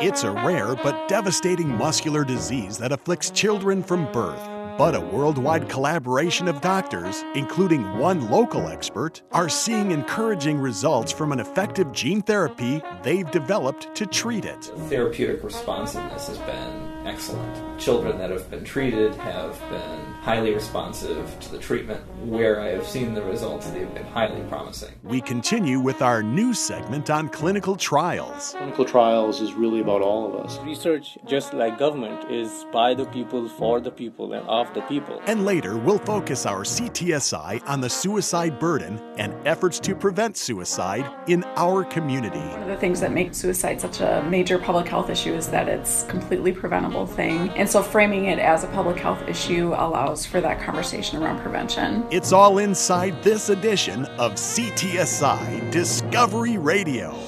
It's a rare but devastating muscular disease that afflicts children from birth. But a worldwide collaboration of doctors, including one local expert, are seeing encouraging results from an effective gene therapy they've developed to treat it. Therapeutic responsiveness has been excellent. Children that have been treated have been highly responsive to the treatment. Where I have seen the results, they've been highly promising. We continue with our new segment on clinical trials. Clinical trials is really about all of us. Research, just like government, is by the people, for the people, and of the people. And later, we'll focus our CTSI on the suicide burden and efforts to prevent suicide in our community. One of the things that makes suicide such a major public health issue is that it's completely preventable thing. And so framing it as a public health issue allows for that conversation around prevention. It's all inside this edition of CTSI Discovery Radio.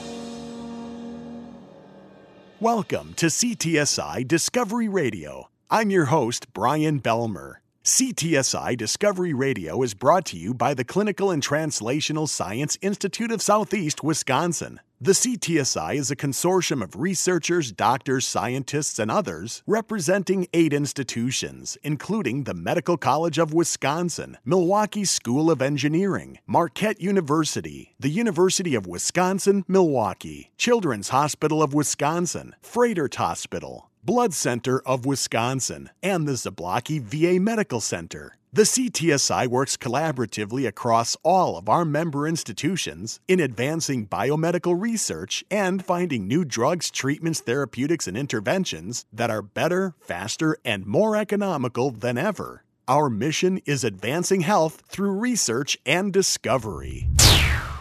Welcome to CTSI Discovery Radio. I'm your host, Brian Belmer. CTSI Discovery Radio is brought to you by the Clinical and Translational Science Institute of Southeast Wisconsin. The CTSI is a consortium of researchers, doctors, scientists, and others representing eight institutions, including the Medical College of Wisconsin, Milwaukee School of Engineering, Marquette University, the University of Wisconsin Milwaukee, Children's Hospital of Wisconsin, Froedtert Hospital, Blood Center of Wisconsin, and the Zablocki VA Medical Center. The CTSI works collaboratively across all of our member institutions in advancing biomedical research and finding new drugs, treatments, therapeutics, and interventions that are better, faster, and more economical than ever. Our mission is advancing health through research and discovery.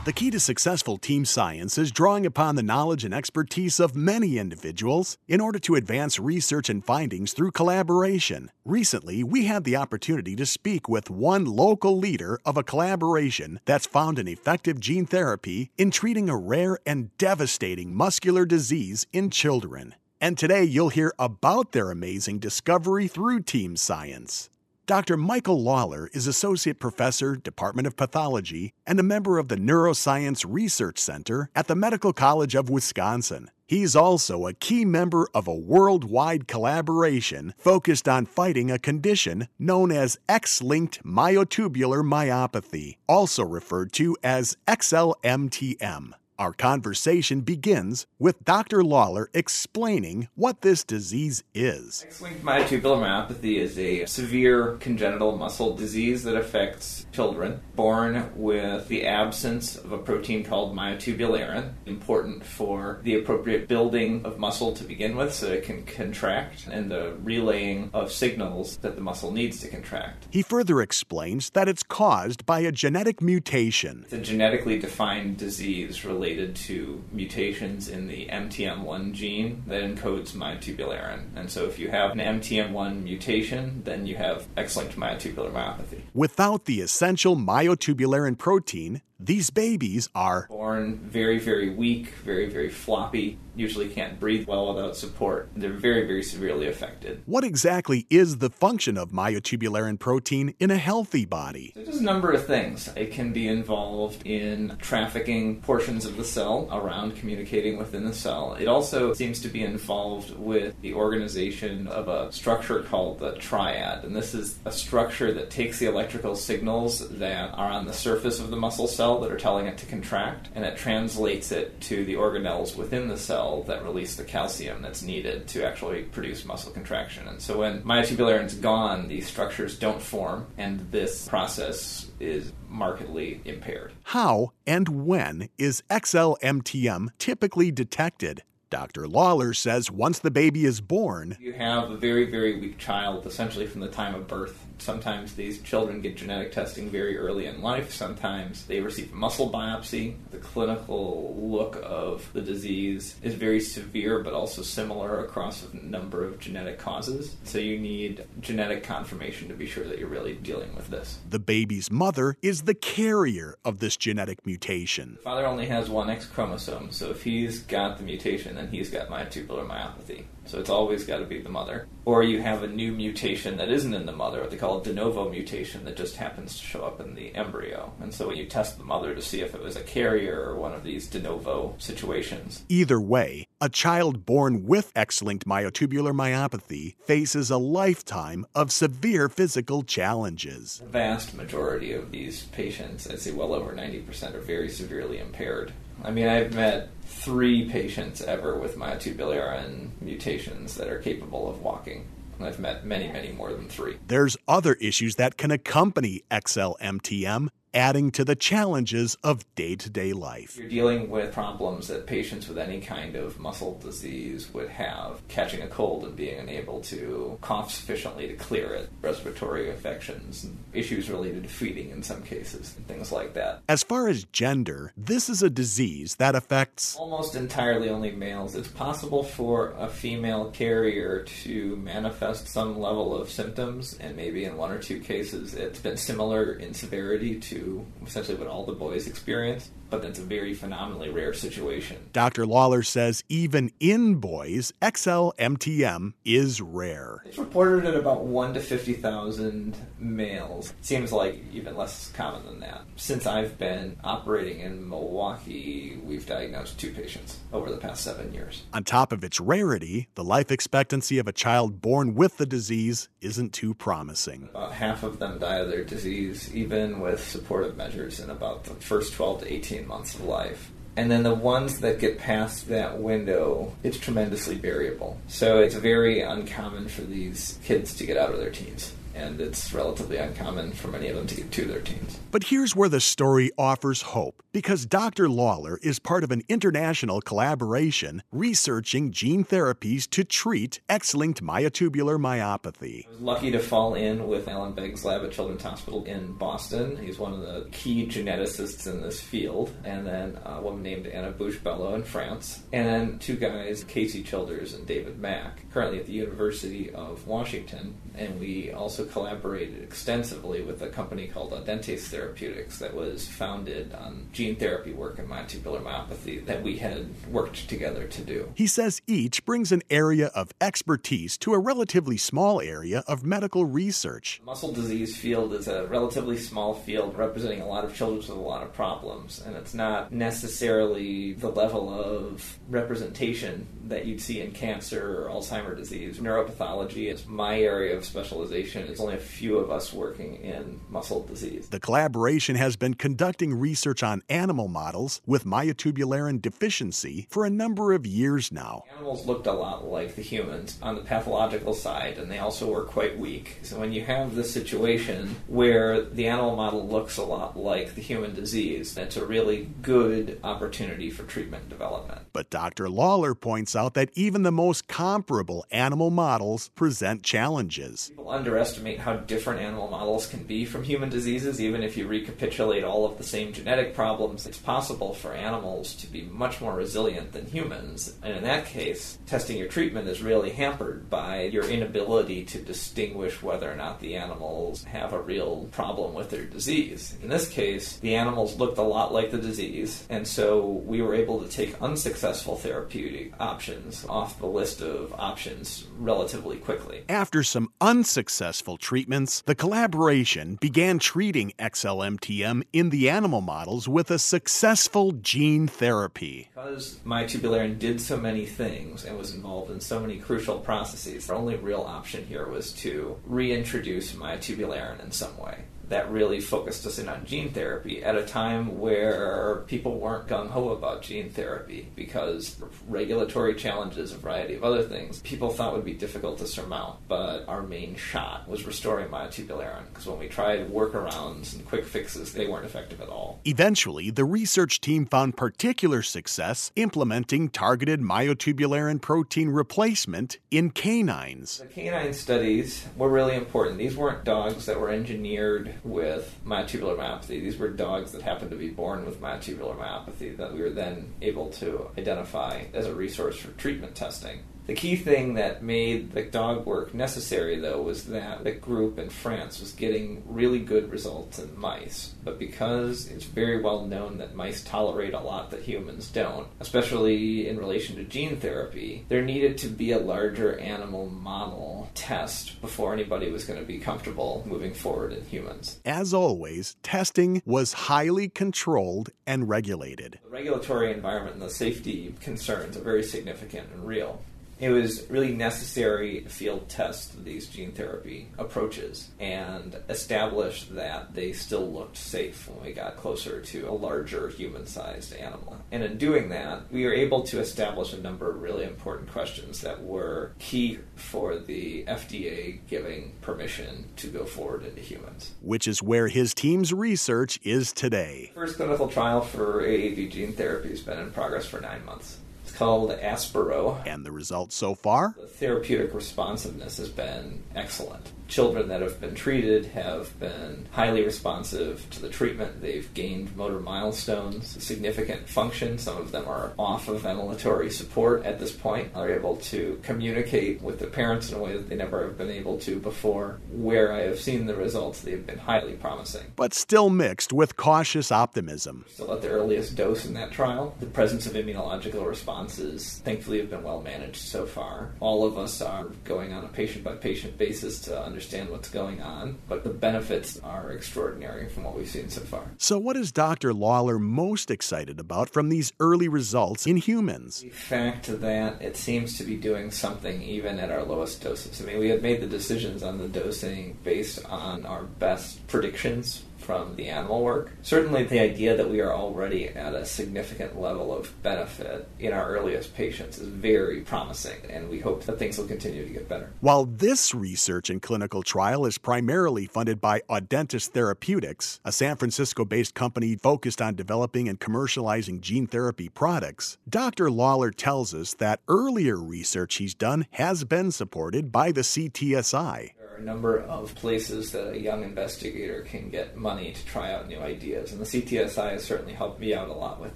The key to successful team science is drawing upon the knowledge and expertise of many individuals in order to advance research and findings through collaboration. Recently, we had the opportunity to speak with one local leader of a collaboration that's found an effective gene therapy in treating a rare and devastating muscular disease in children. And today you'll hear about their amazing discovery through team science. Dr. Michael Lawlor is Associate Professor, Department of Pathology, and a member of the Neuroscience Research Center at the Medical College of Wisconsin. He's also a key member of a worldwide collaboration focused on fighting a condition known as X linked myotubular myopathy, also referred to as XLMTM. Our conversation begins with Dr. Lawlor explaining what this disease is. X-linked myotubular myopathy is a severe congenital muscle disease that affects children born with the absence of a protein called myotubularin, important for the appropriate building of muscle to begin with so it can contract and the relaying of signals that the muscle needs to contract. He further explains that it's caused by a genetic mutation. It's a genetically defined disease related related to mutations in the MTM1 gene that encodes myotubularin. And so if you have an MTM1 mutation, then you have X-linked myotubular myopathy. Without the essential myotubularin protein, these babies are born very, very weak, very, very floppy, usually can't breathe well without support. They're very, very severely affected. What exactly is the function of myotubularin protein in a healthy body? There's a number of things. It can be involved in trafficking portions of the cell around communicating within the cell. It also seems to be involved with the organization of a structure called the triad. And this is a structure that takes the electrical signals that are on the surface of the muscle cell that are telling it to contract, and it translates it to the organelles within the cell that release the calcium that's needed to actually produce muscle contraction. And so when myotubularin's gone, these structures don't form, and this process is markedly impaired. How and when is XLMTM typically detected? Dr. Lawlor says once the baby is born, you have a very, very weak child essentially from the time of birth Sometimes these children get genetic testing very early in life. Sometimes they receive a muscle biopsy. The clinical look of the disease is very severe, but also similar across a number of genetic causes. So you need genetic confirmation to be sure that you're really dealing with this. The baby's mother is the carrier of this genetic mutation. The father only has one X chromosome, so if he's got the mutation, then he's got myotubular myopathy. So it's always got to be the mother. Or you have a new mutation that isn't in the mother, what they call a de novo mutation that just happens to show up in the embryo. And so when you test the mother to see if it was a carrier or one of these de novo situations. Either way, a child born with X linked myotubular myopathy faces a lifetime of severe physical challenges. The vast majority of these patients, I'd say well over 90%, are very severely impaired. I mean, I've met three patients ever with myotubular mutations that are capable of walking. I've met many, many more than three. There's other issues that can accompany XLMTM, adding to the challenges of day to day life. You're dealing with problems that patients with any kind of muscle disease would have catching a cold and being unable to cough sufficiently to clear it, respiratory infections, issues related to feeding in some cases, and things like that. As far as gender, this is a disease that affects almost entirely only males. It's possible for a female carrier to manifest some level of symptoms, and maybe in one or two cases it's been similar in severity to essentially what all the boys experience but it's a very phenomenally rare situation. Dr. Lawlor says even in boys, XLMTM is rare. It's reported at about 1 to 50,000 males. Seems like even less common than that. Since I've been operating in Milwaukee, we've diagnosed two patients over the past seven years. On top of its rarity, the life expectancy of a child born with the disease isn't too promising. About half of them die of their disease, even with supportive measures, in about the first 12 to 18 months of life. And then the ones that get past that window, it's tremendously variable. So it's very uncommon for these kids to get out of their teens and it's relatively uncommon for many of them to get to their teens. But here's where the story offers hope because Dr. Lawlor is part of an international collaboration researching gene therapies to treat X linked myotubular myopathy. I was lucky to fall in with Alan Beggs' lab at Children's Hospital in Boston. He's one of the key geneticists in this field, and then a woman named Ana Buj-Bello in France, and then two guys, Casey Childers and David Mack, currently at the University of Washington, and we also also collaborated extensively with a company called Audentes Therapeutics that was founded on gene therapy work in myotubular myopathy that we had worked together to do. He says each brings an area of expertise to a relatively small area of medical research. The muscle disease field is a relatively small field representing a lot of children with a lot of problems, and it's not necessarily the level of representation that you'd see in cancer or Alzheimer's disease. Neuropathology is my area of specialization there's only a few of us working in muscle disease. The collaboration has been conducting research on animal models with myotubularin deficiency for a number of years now. Animals looked a lot like the humans on the pathological side, and they also were quite weak. So when you have this situation where the animal model looks a lot like the human disease, it's a really good opportunity for treatment development. But Dr. Lawlor points out that even the most comparable animal models present challenges. People underestimate underestimate how different animal models can be from human diseases, even if you recapitulate all of the same genetic problems. It's possible for animals to be much more resilient than humans. And in that case, testing your treatment is really hampered by your inability to distinguish whether or not the animals have a real problem with their disease. In this case, the animals looked a lot like the disease, and so we were able to take unsuccessful therapeutic options off the list of options relatively quickly. After some unsuccessful successful treatments, the collaboration began treating XLMTM in the animal models with a successful gene therapy. Because myotubularin did so many things and was involved in so many crucial processes, the only real option here was to reintroduce myotubularin in some way that really focused us in on gene therapy at a time where people weren't gung ho about gene therapy because regulatory challenges, a variety of other things, people thought would be difficult to surmount. But our main shot was restoring myotubularin because when we tried workarounds and quick fixes, they weren't effective at all. Eventually, the research team found particular success implementing targeted myotubularin protein replacement in canines. The canine studies were really important. These weren't dogs that were engineered with myotubular myopathy. These were dogs that happened to be born with myotubular myopathy that we were then able to identify as a resource for treatment testing. The key thing that made the dog work necessary, though, was that the group in France was getting really good results in mice. But because it's very well known that mice tolerate a lot that humans don't, especially in relation to gene therapy, there needed to be a larger animal model test before anybody was going to be comfortable moving forward in humans. As always, testing was highly controlled and regulated. The regulatory environment and the safety concerns are very significant and real it was really necessary to field test these gene therapy approaches and establish that they still looked safe when we got closer to a larger human sized animal. And in doing that, we were able to establish a number of really important questions that were key for the FDA giving permission to go forward into humans. Which is where his team's research is today. First clinical trial for AAV gene therapy has been in progress for nine months called ASPIRO. And the results so far? The therapeutic responsiveness has been excellent children that have been treated have been highly responsive to the treatment. They've gained motor milestones, significant function. Some of them are off of ventilatory support at this point. Are able to communicate with the parents in a way that they never have been able to before. Where I have seen the results, they've been highly promising. But still mixed with cautious optimism. Still at the earliest dose in that trial. The presence of immunological responses thankfully have been well managed so far. All of us are going on a patient by patient basis to understand what's going on, but the benefits are extraordinary from what we've seen so far. So, what is Dr. Lawlor most excited about from these early results in humans? The fact that it seems to be doing something even at our lowest doses. I mean, we had made the decisions on the dosing based on our best predictions from the animal work. Certainly, the idea that we are already at a significant level of benefit in our earliest patients is very promising, and we hope that things will continue to get better. While this research and clinical trial is primarily funded by Audentes Therapeutics, a San Francisco based company focused on developing and commercializing gene therapy products, Dr. Lawlor tells us that earlier research he's done has been supported by the CTSI are a number of places that a young investigator can get money to try out new ideas, and the CTSI has certainly helped me out a lot with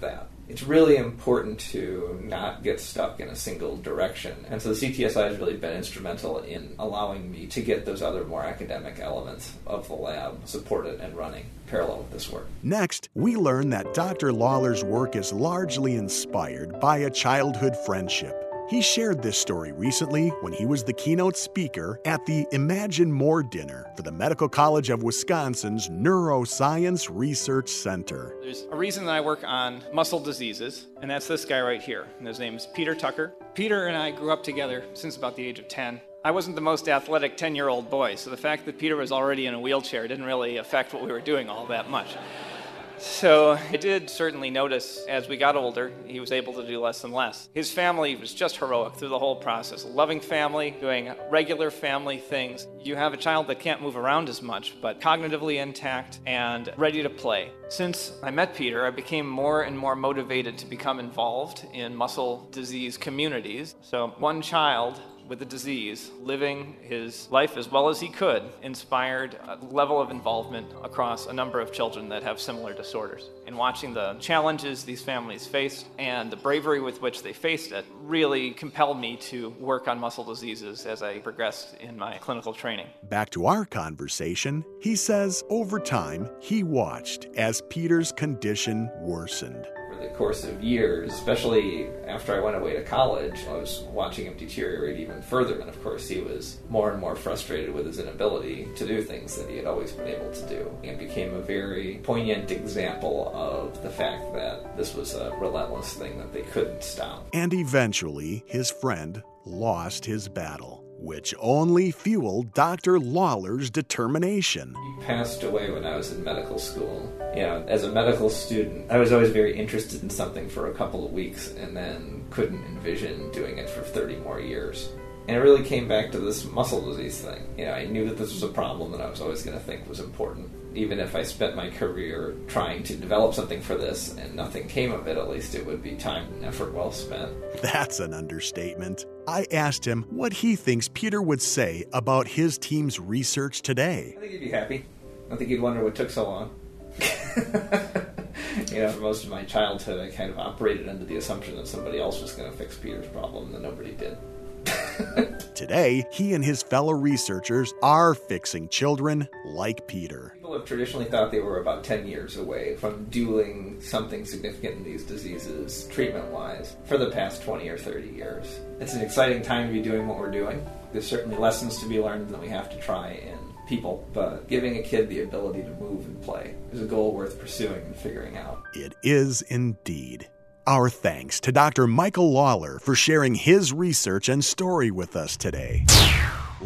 that. It's really important to not get stuck in a single direction, and so the CTSI has really been instrumental in allowing me to get those other more academic elements of the lab supported and running parallel with this work. Next, we learn that Dr. Lawlor's work is largely inspired by a childhood friendship. He shared this story recently when he was the keynote speaker at the Imagine More dinner for the Medical College of Wisconsin's Neuroscience Research Center. There's a reason that I work on muscle diseases, and that's this guy right here. And his name is Peter Tucker. Peter and I grew up together since about the age of 10. I wasn't the most athletic 10 year old boy, so the fact that Peter was already in a wheelchair didn't really affect what we were doing all that much. So I did certainly notice as we got older, he was able to do less and less. His family was just heroic through the whole process. A loving family, doing regular family things. You have a child that can't move around as much, but cognitively intact and ready to play. Since I met Peter, I became more and more motivated to become involved in muscle disease communities. So one child with the disease, living his life as well as he could, inspired a level of involvement across a number of children that have similar disorders. And watching the challenges these families faced and the bravery with which they faced it really compelled me to work on muscle diseases as I progressed in my clinical training. Back to our conversation, he says over time he watched as Peter's condition worsened the course of years, especially after I went away to college, I was watching him deteriorate even further. And of course, he was more and more frustrated with his inability to do things that he had always been able to do. And became a very poignant example of the fact that this was a relentless thing that they couldn't stop. And eventually, his friend lost his battle which only fueled Dr. Lawlor's determination. He passed away when I was in medical school. Know, as a medical student, I was always very interested in something for a couple of weeks and then couldn't envision doing it for 30 more years. And it really came back to this muscle disease thing. You know, I knew that this was a problem that I was always going to think was important. Even if I spent my career trying to develop something for this and nothing came of it, at least it would be time and effort well spent. That's an understatement. I asked him what he thinks Peter would say about his team's research today. I think he'd be happy. I think he'd wonder what took so long. you know, for most of my childhood, I kind of operated under the assumption that somebody else was going to fix Peter's problem, and nobody did. Today, he and his fellow researchers are fixing children like Peter. People have traditionally thought they were about 10 years away from doing something significant in these diseases, treatment wise, for the past 20 or 30 years. It's an exciting time to be doing what we're doing. There's certainly lessons to be learned that we have to try in people, but giving a kid the ability to move and play is a goal worth pursuing and figuring out. It is indeed. Our thanks to Dr. Michael Lawlor for sharing his research and story with us today.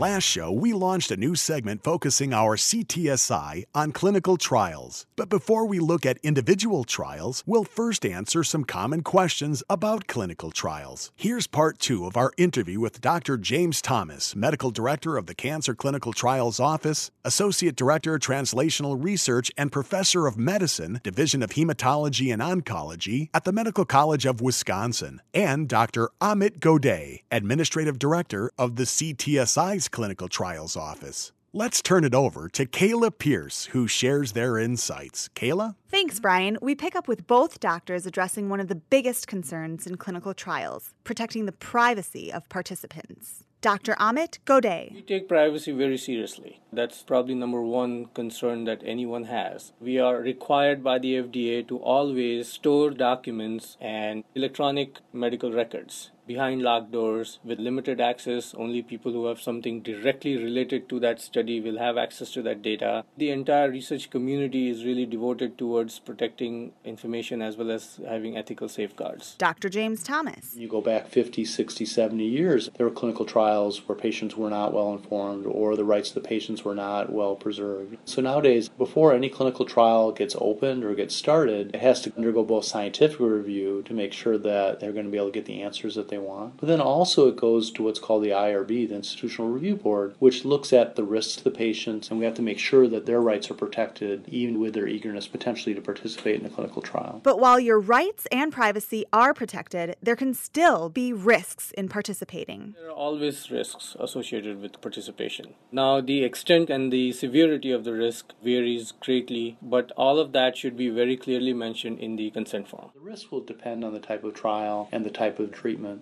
Last show, we launched a new segment focusing our CTSI on clinical trials. But before we look at individual trials, we'll first answer some common questions about clinical trials. Here's part two of our interview with Dr. James Thomas, Medical Director of the Cancer Clinical Trials Office, Associate Director, Translational Research, and Professor of Medicine, Division of Hematology and Oncology at the Medical College of Wisconsin, and Dr. Amit Gaudet, Administrative Director of the CTSI Clinical Trials Office. Let's turn it over to Kayla Pierce, who shares their insights. Kayla? Thanks, Brian. We pick up with both doctors addressing one of the biggest concerns in clinical trials protecting the privacy of participants. Dr. Amit Gaudet. We take privacy very seriously. That's probably number one concern that anyone has. We are required by the FDA to always store documents and electronic medical records behind locked doors with limited access. Only people who have something directly related to that study will have access to that data. The entire research community is really devoted towards protecting information as well as having ethical safeguards. Dr. James Thomas. You go back 50, 60, 70 years, there were clinical trials where patients were not well informed or the rights of the patients were not well preserved. So nowadays, before any clinical trial gets opened or gets started, it has to undergo both scientific review to make sure that they're going to be able to get the answers that they want. But then also it goes to what's called the IRB, the Institutional Review Board, which looks at the risks to the patients, and we have to make sure that their rights are protected, even with their eagerness potentially to participate in a clinical trial. But while your rights and privacy are protected, there can still be risks in participating. There are always risks associated with participation. Now, the extent and the severity of the risk varies greatly, but all of that should be very clearly mentioned in the consent form. The risk will depend on the type of trial and the type of treatment.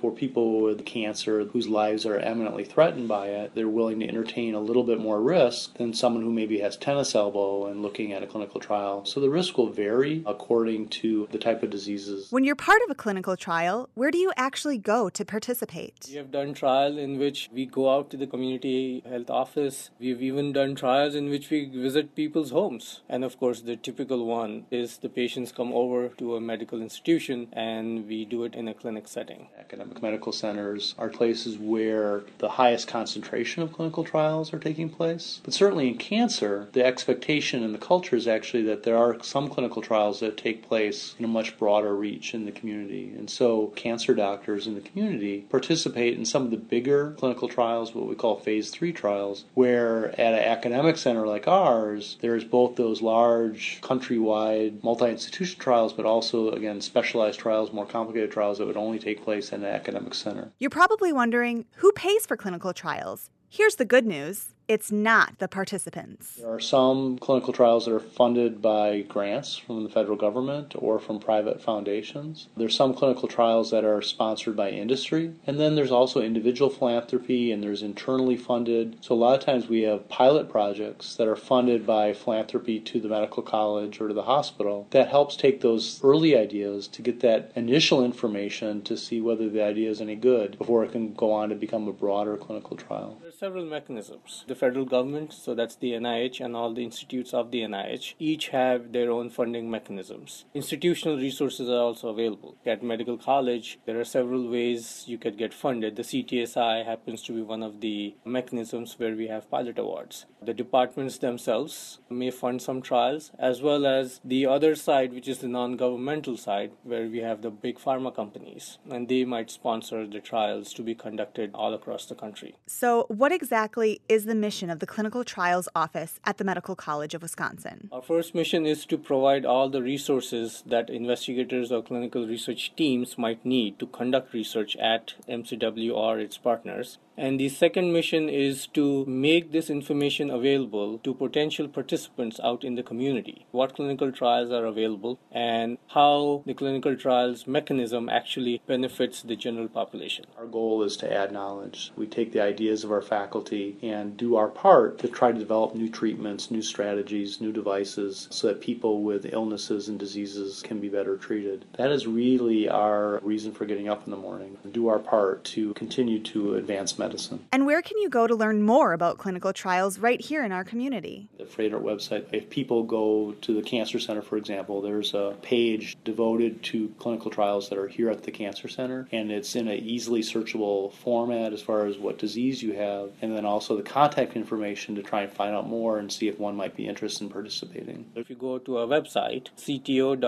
For people with cancer whose lives are eminently threatened by it, they're willing to entertain a little bit more risk than someone who maybe has tennis elbow and looking at a clinical trial. So the risk will vary according to the type of diseases. When you're part of a clinical trial, where do you actually go to participate? We have done trials in which we go out to the community health office. We've even done trials in which we visit people's homes. And of course, the typical one is the patients come over to a medical institution and we do it in a clinic setting. Academic medical centers are places where the highest concentration of clinical trials are taking place. But certainly in cancer, the expectation and the culture is actually that there are some clinical trials that take place in a much broader reach in the community. And so cancer doctors in the community participate in some of the bigger clinical trials, what we call phase three trials, where at an academic center like ours, there's both those large countrywide multi-institution trials, but also again specialized trials, more complicated trials that would only take place in an academic center. You're probably wondering who pays for clinical trials? Here's the good news it's not the participants. There are some clinical trials that are funded by grants from the federal government or from private foundations. There's some clinical trials that are sponsored by industry, and then there's also individual philanthropy and there's internally funded. So a lot of times we have pilot projects that are funded by philanthropy to the medical college or to the hospital that helps take those early ideas to get that initial information to see whether the idea is any good before it can go on to become a broader clinical trial. There are several mechanisms. The federal government, so that's the NIH and all the institutes of the NIH, each have their own funding mechanisms. Institutional resources are also available. At medical college, there are several ways you could get funded. The CTSI happens to be one of the mechanisms where we have pilot awards. The departments themselves may fund some trials, as well as the other side, which is the non governmental side, where we have the big pharma companies, and they might sponsor the trials to be conducted all across the country. So, what exactly is the mission of the Clinical Trials Office at the Medical College of Wisconsin? Our first mission is to provide all the resources that investigators or clinical research teams might need to conduct research at MCW or its partners. And the second mission is to make this information available to potential participants out in the community. What clinical trials are available and how the clinical trials mechanism actually benefits the general population. Our goal is to add knowledge. We take the ideas of our faculty and do our part to try to develop new treatments, new strategies, new devices so that people with illnesses and diseases can be better treated. That is really our reason for getting up in the morning. Do our part to continue to advance medicine. And where can you go to learn more about clinical trials right here in our community? The Froedtert website, if people go to the Cancer Center, for example, there's a page devoted to clinical trials that are here at the Cancer Center, and it's in an easily searchable format as far as what disease you have, and then also the contact information to try and find out more and see if one might be interested in participating. If you go to our website, cto.mcw.edu,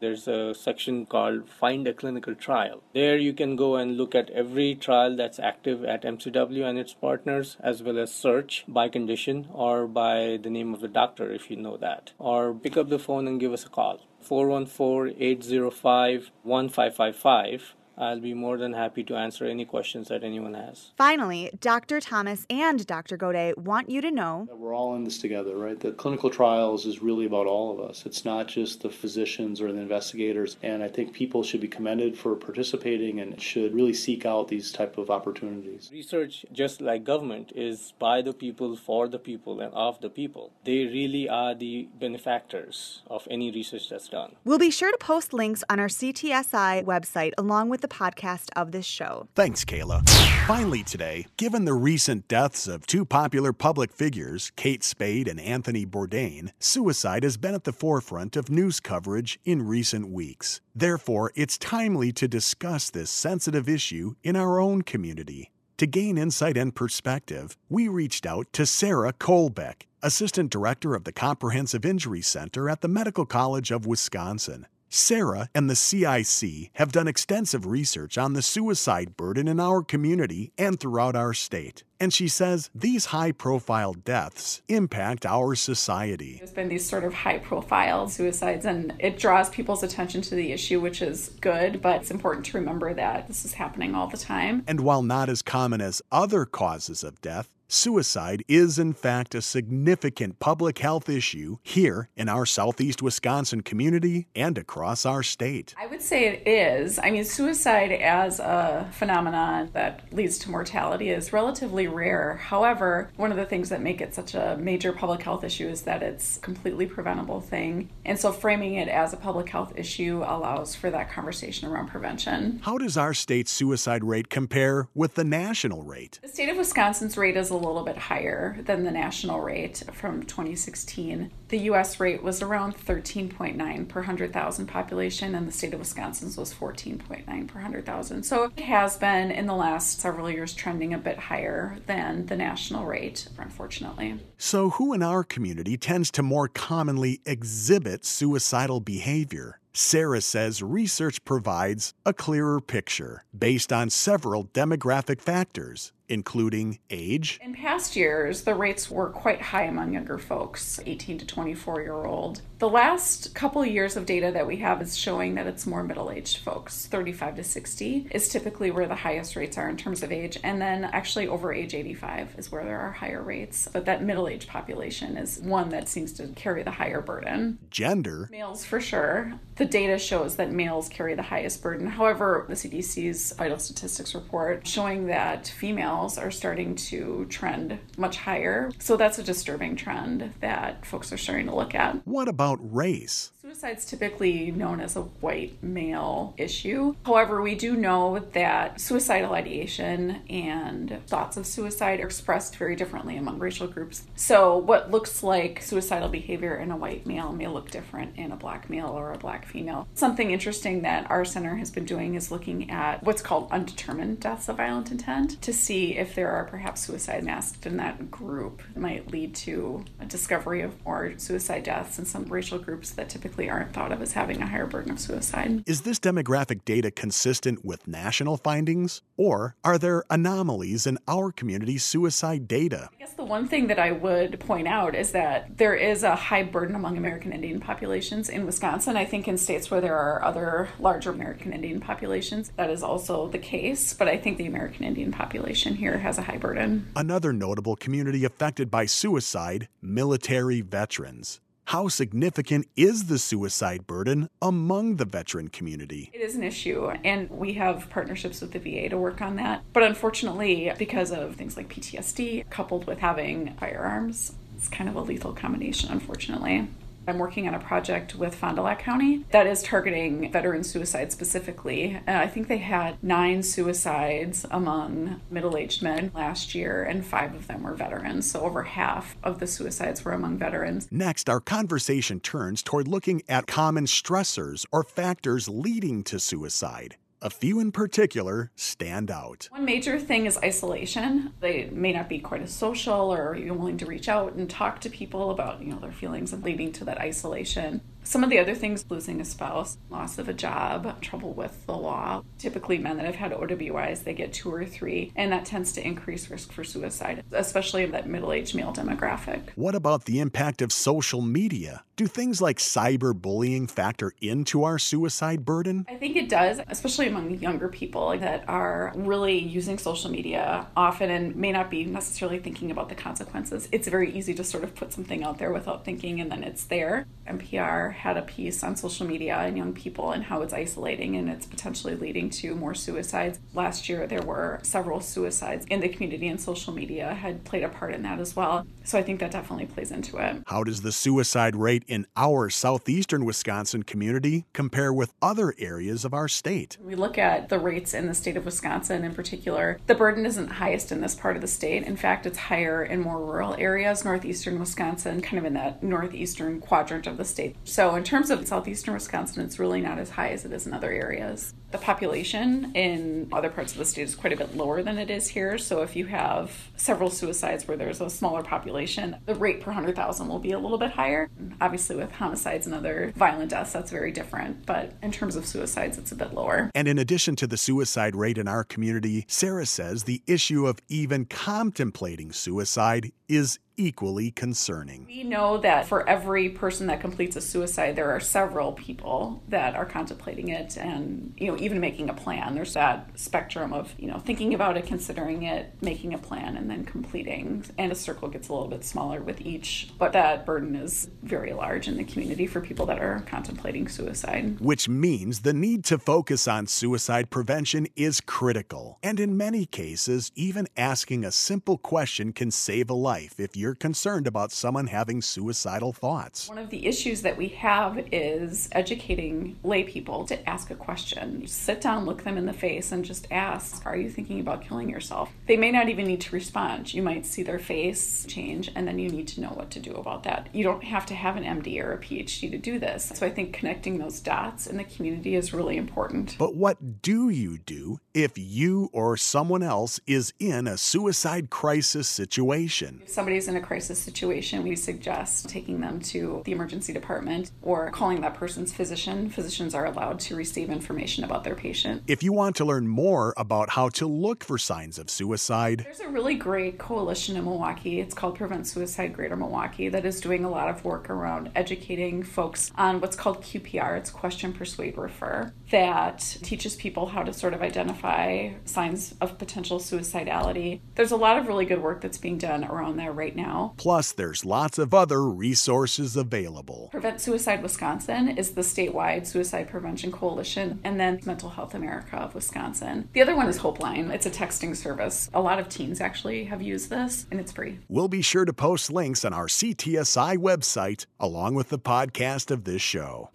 there's a section called Find a Clinical Trial. There you can go and look at every trial that's active at MCW and its partners, as well as search by condition or by the name of the doctor if you know that. Or pick up the phone and give us a call. 414 805 1555 I'll be more than happy to answer any questions that anyone has. Finally, Dr. Thomas and Dr. Godet want you to know that we're all in this together, right? The clinical trials is really about all of us. It's not just the physicians or the investigators, and I think people should be commended for participating and should really seek out these type of opportunities. Research, just like government, is by the people, for the people, and of the people. They really are the benefactors of any research that's done. We'll be sure to post links on our CTSI website along with the podcast of this show. Thanks, Kayla. Finally, today, given the recent deaths of two popular public figures, Kate Spade and Anthony Bourdain, suicide has been at the forefront of news coverage in recent weeks. Therefore, it's timely to discuss this sensitive issue in our own community. To gain insight and perspective, we reached out to Sarah Kohlbeck, Assistant Director of the Comprehensive Injury Center at the Medical College of Wisconsin. Sarah and the CIC have done extensive research on the suicide burden in our community and throughout our state. And she says these high profile deaths impact our society. There's been these sort of high profile suicides, and it draws people's attention to the issue, which is good, but it's important to remember that this is happening all the time. And while not as common as other causes of death, Suicide is, in fact, a significant public health issue here in our southeast Wisconsin community and across our state. I would say it is. I mean, suicide as a phenomenon that leads to mortality is relatively rare. However, one of the things that make it such a major public health issue is that it's a completely preventable thing. And so framing it as a public health issue allows for that conversation around prevention. How does our state's suicide rate compare with the national rate? The state of Wisconsin's rate is a little bit higher than the national rate from 2016. The US rate was around 13.9 per 100,000 population, and the state of Wisconsin's was 14.9 per 100,000. So it has been in the last several years trending a bit higher than the national rate, unfortunately. So, who in our community tends to more commonly exhibit suicidal behavior? Sarah says research provides a clearer picture based on several demographic factors, including age. In past years, the rates were quite high among younger folks, 18 to 24 year old. The last couple of years of data that we have is showing that it's more middle aged folks. 35 to 60 is typically where the highest rates are in terms of age, and then actually over age 85 is where there are higher rates. But that middle aged population is one that seems to carry the higher burden. Gender. Males for sure. The data shows that males carry the highest burden. However, the CDC's vital statistics report showing that are starting to trend much higher. So that's a disturbing trend that folks are starting to look at. What about race? Suicide's typically known as a white male issue. However, we do know that suicidal ideation and thoughts of suicide are expressed very differently among racial groups. So, what looks like suicidal behavior in a white male may look different in a black male or a black female. Something interesting that our center has been doing is looking at what's called undetermined deaths of violent intent to see if there are perhaps suicide masked in that group. It might lead to a discovery of more suicide deaths in some racial groups that typically typically aren't thought of as having a higher burden of suicide. Is this demographic data consistent with national findings? Or are there anomalies in our community's suicide data? I guess the one thing that I would point out is that there is a high burden among American Indian populations in Wisconsin. I think in states where there are other larger American Indian populations, that is also the case. But I think the American Indian population here has a high burden. Another notable community affected by suicide military veterans. How significant is the suicide burden among the veteran community? It is an issue, and we have partnerships with the VA to work on that. But unfortunately, because of things like PTSD coupled with having firearms, it's kind of a lethal combination, unfortunately. I'm working on a project with Fond du Lac County that is targeting veteran suicide specifically. Uh, I think they had nine suicides among middle aged men last year, and five of them were veterans. So over half of the suicides were among veterans. Next, our conversation turns toward looking at common stressors or factors leading to suicide. A few in particular stand out. One major thing is isolation. They may not be quite as social or even willing to reach out and talk to people about, you know, their feelings and leading to that isolation. Some of the other things losing a spouse, loss of a job, trouble with the law. Typically, men that have had OWIs, they get two or three, and that tends to increase risk for suicide, especially in that middle aged male demographic. What about the impact of social media? Do things like cyberbullying factor into our suicide burden? I think it does, especially among younger people that are really using social media often and may not be necessarily thinking about the consequences. It's very easy to sort of put something out there without thinking, and then it's there. NPR had a piece on social media and young people and how it's isolating and it's potentially leading to more suicides. Last year, there were several suicides in the community, and social media had played a part in that as well. So I think that definitely plays into it. How does the suicide rate in our southeastern Wisconsin community compare with other areas of our state? We look at the rates in the state of Wisconsin in particular. The burden isn't highest in this part of the state. In fact, it's higher in more rural areas, northeastern Wisconsin, kind of in that northeastern quadrant of the state. So, in terms of southeastern Wisconsin, it's really not as high as it is in other areas. The population in other parts of the state is quite a bit lower than it is here. So, if you have several suicides where there's a smaller population, the rate per 100,000 will be a little bit higher. Obviously, with homicides and other violent deaths, that's very different. But in terms of suicides, it's a bit lower. And in addition to the suicide rate in our community, Sarah says the issue of even contemplating suicide is equally concerning. We know that for every person that completes a suicide, there are several people that are contemplating it and, you know, even making a plan. There's that spectrum of, you know, thinking about it, considering it, making a plan, and then completing. And the circle gets a little bit smaller with each, but that burden is very large in the community for people that are contemplating suicide. Which means the need to focus on suicide prevention is critical. And in many cases, even asking a simple question can save a life if you're concerned about someone having suicidal thoughts. One of the issues that we have is educating lay people to ask a question. You sit down, look them in the face, and just ask, Are you thinking about killing yourself? They may not even need to respond. You might see their face change, and then you need to know what to do about that. You don't have to have an MD or a PhD to do this. So I think connecting those dots in the community is really important. But what do you do if you or someone else is in a suicide crisis situation? If somebody's in a crisis situation, we suggest taking them to the emergency department or calling that person's physician. Physicians are allowed to receive information about their patient. If you want to learn more about how to look for signs of suicide, there's a really great coalition in Milwaukee. It's called Prevent Suicide Greater Milwaukee that is doing a lot of work around educating folks on what's called QPR. It's question, persuade, refer. That teaches people how to sort of identify signs of potential suicidality. There's a lot of really good work that's being done around there right now. Plus, there's lots of other resources available. Prevent Suicide Wisconsin is the statewide suicide prevention coalition, and then Mental Health America of Wisconsin. The other one is Hopeline. It's a texting service. A lot of teens actually have used this, and it's free. We'll be sure to post links on our CTSI website along with the podcast of this show.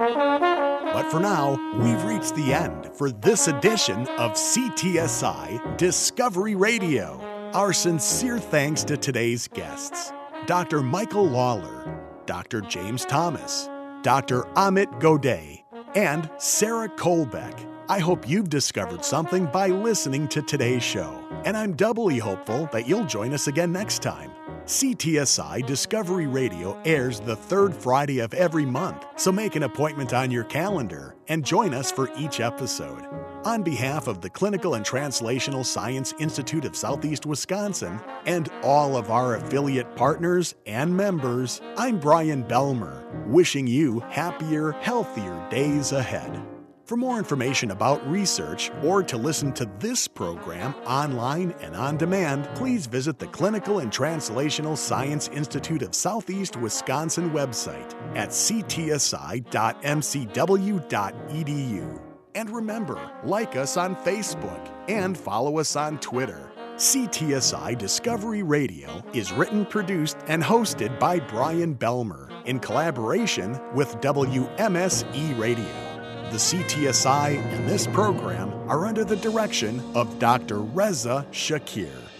But for now, we've reached the end for this edition of CTSI Discovery Radio. Our sincere thanks to today's guests Dr. Michael Lawlor, Dr. James Thomas, Dr. Amit Godet, and Sarah Kohlbeck. I hope you've discovered something by listening to today's show, and I'm doubly hopeful that you'll join us again next time. CTSI Discovery Radio airs the third Friday of every month, so make an appointment on your calendar and join us for each episode. On behalf of the Clinical and Translational Science Institute of Southeast Wisconsin and all of our affiliate partners and members, I'm Brian Belmer, wishing you happier, healthier days ahead. For more information about research or to listen to this program online and on demand, please visit the Clinical and Translational Science Institute of Southeast Wisconsin website at ctsi.mcw.edu. And remember, like us on Facebook and follow us on Twitter. CTSI Discovery Radio is written, produced, and hosted by Brian Belmer in collaboration with WMSE Radio. The CTSI and this program are under the direction of Dr. Reza Shaker.